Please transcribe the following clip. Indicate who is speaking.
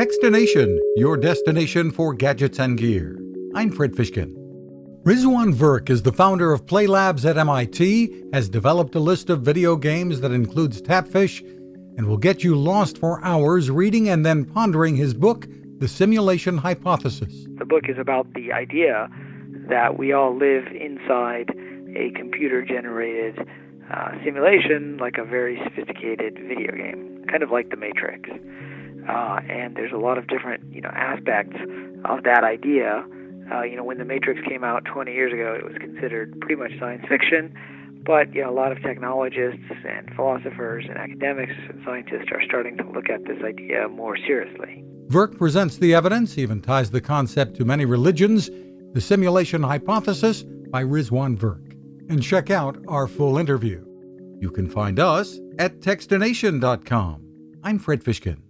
Speaker 1: Techstination, your destination for gadgets and gear. I'm Fred Fishkin. Rizwan Virk is the founder of Play Labs at MIT, has developed a list of video games that includes Tapfish, and will get you lost for hours reading and then pondering his book, The Simulation Hypothesis.
Speaker 2: The book is about the idea that we all live inside a computer generated uh, simulation like a very sophisticated video game, kind of like The Matrix. Uh, and there's a lot of different you know aspects of that idea uh, you know, when The Matrix came out 20 years ago, it was considered pretty much science fiction. But you know, a lot of technologists and philosophers and academics and scientists are starting to look at this idea more seriously.
Speaker 1: Virk presents the evidence, even ties the concept to many religions. The Simulation Hypothesis by Rizwan Virk. And check out our full interview. You can find us at Techstination.com. I'm Fred Fishkin.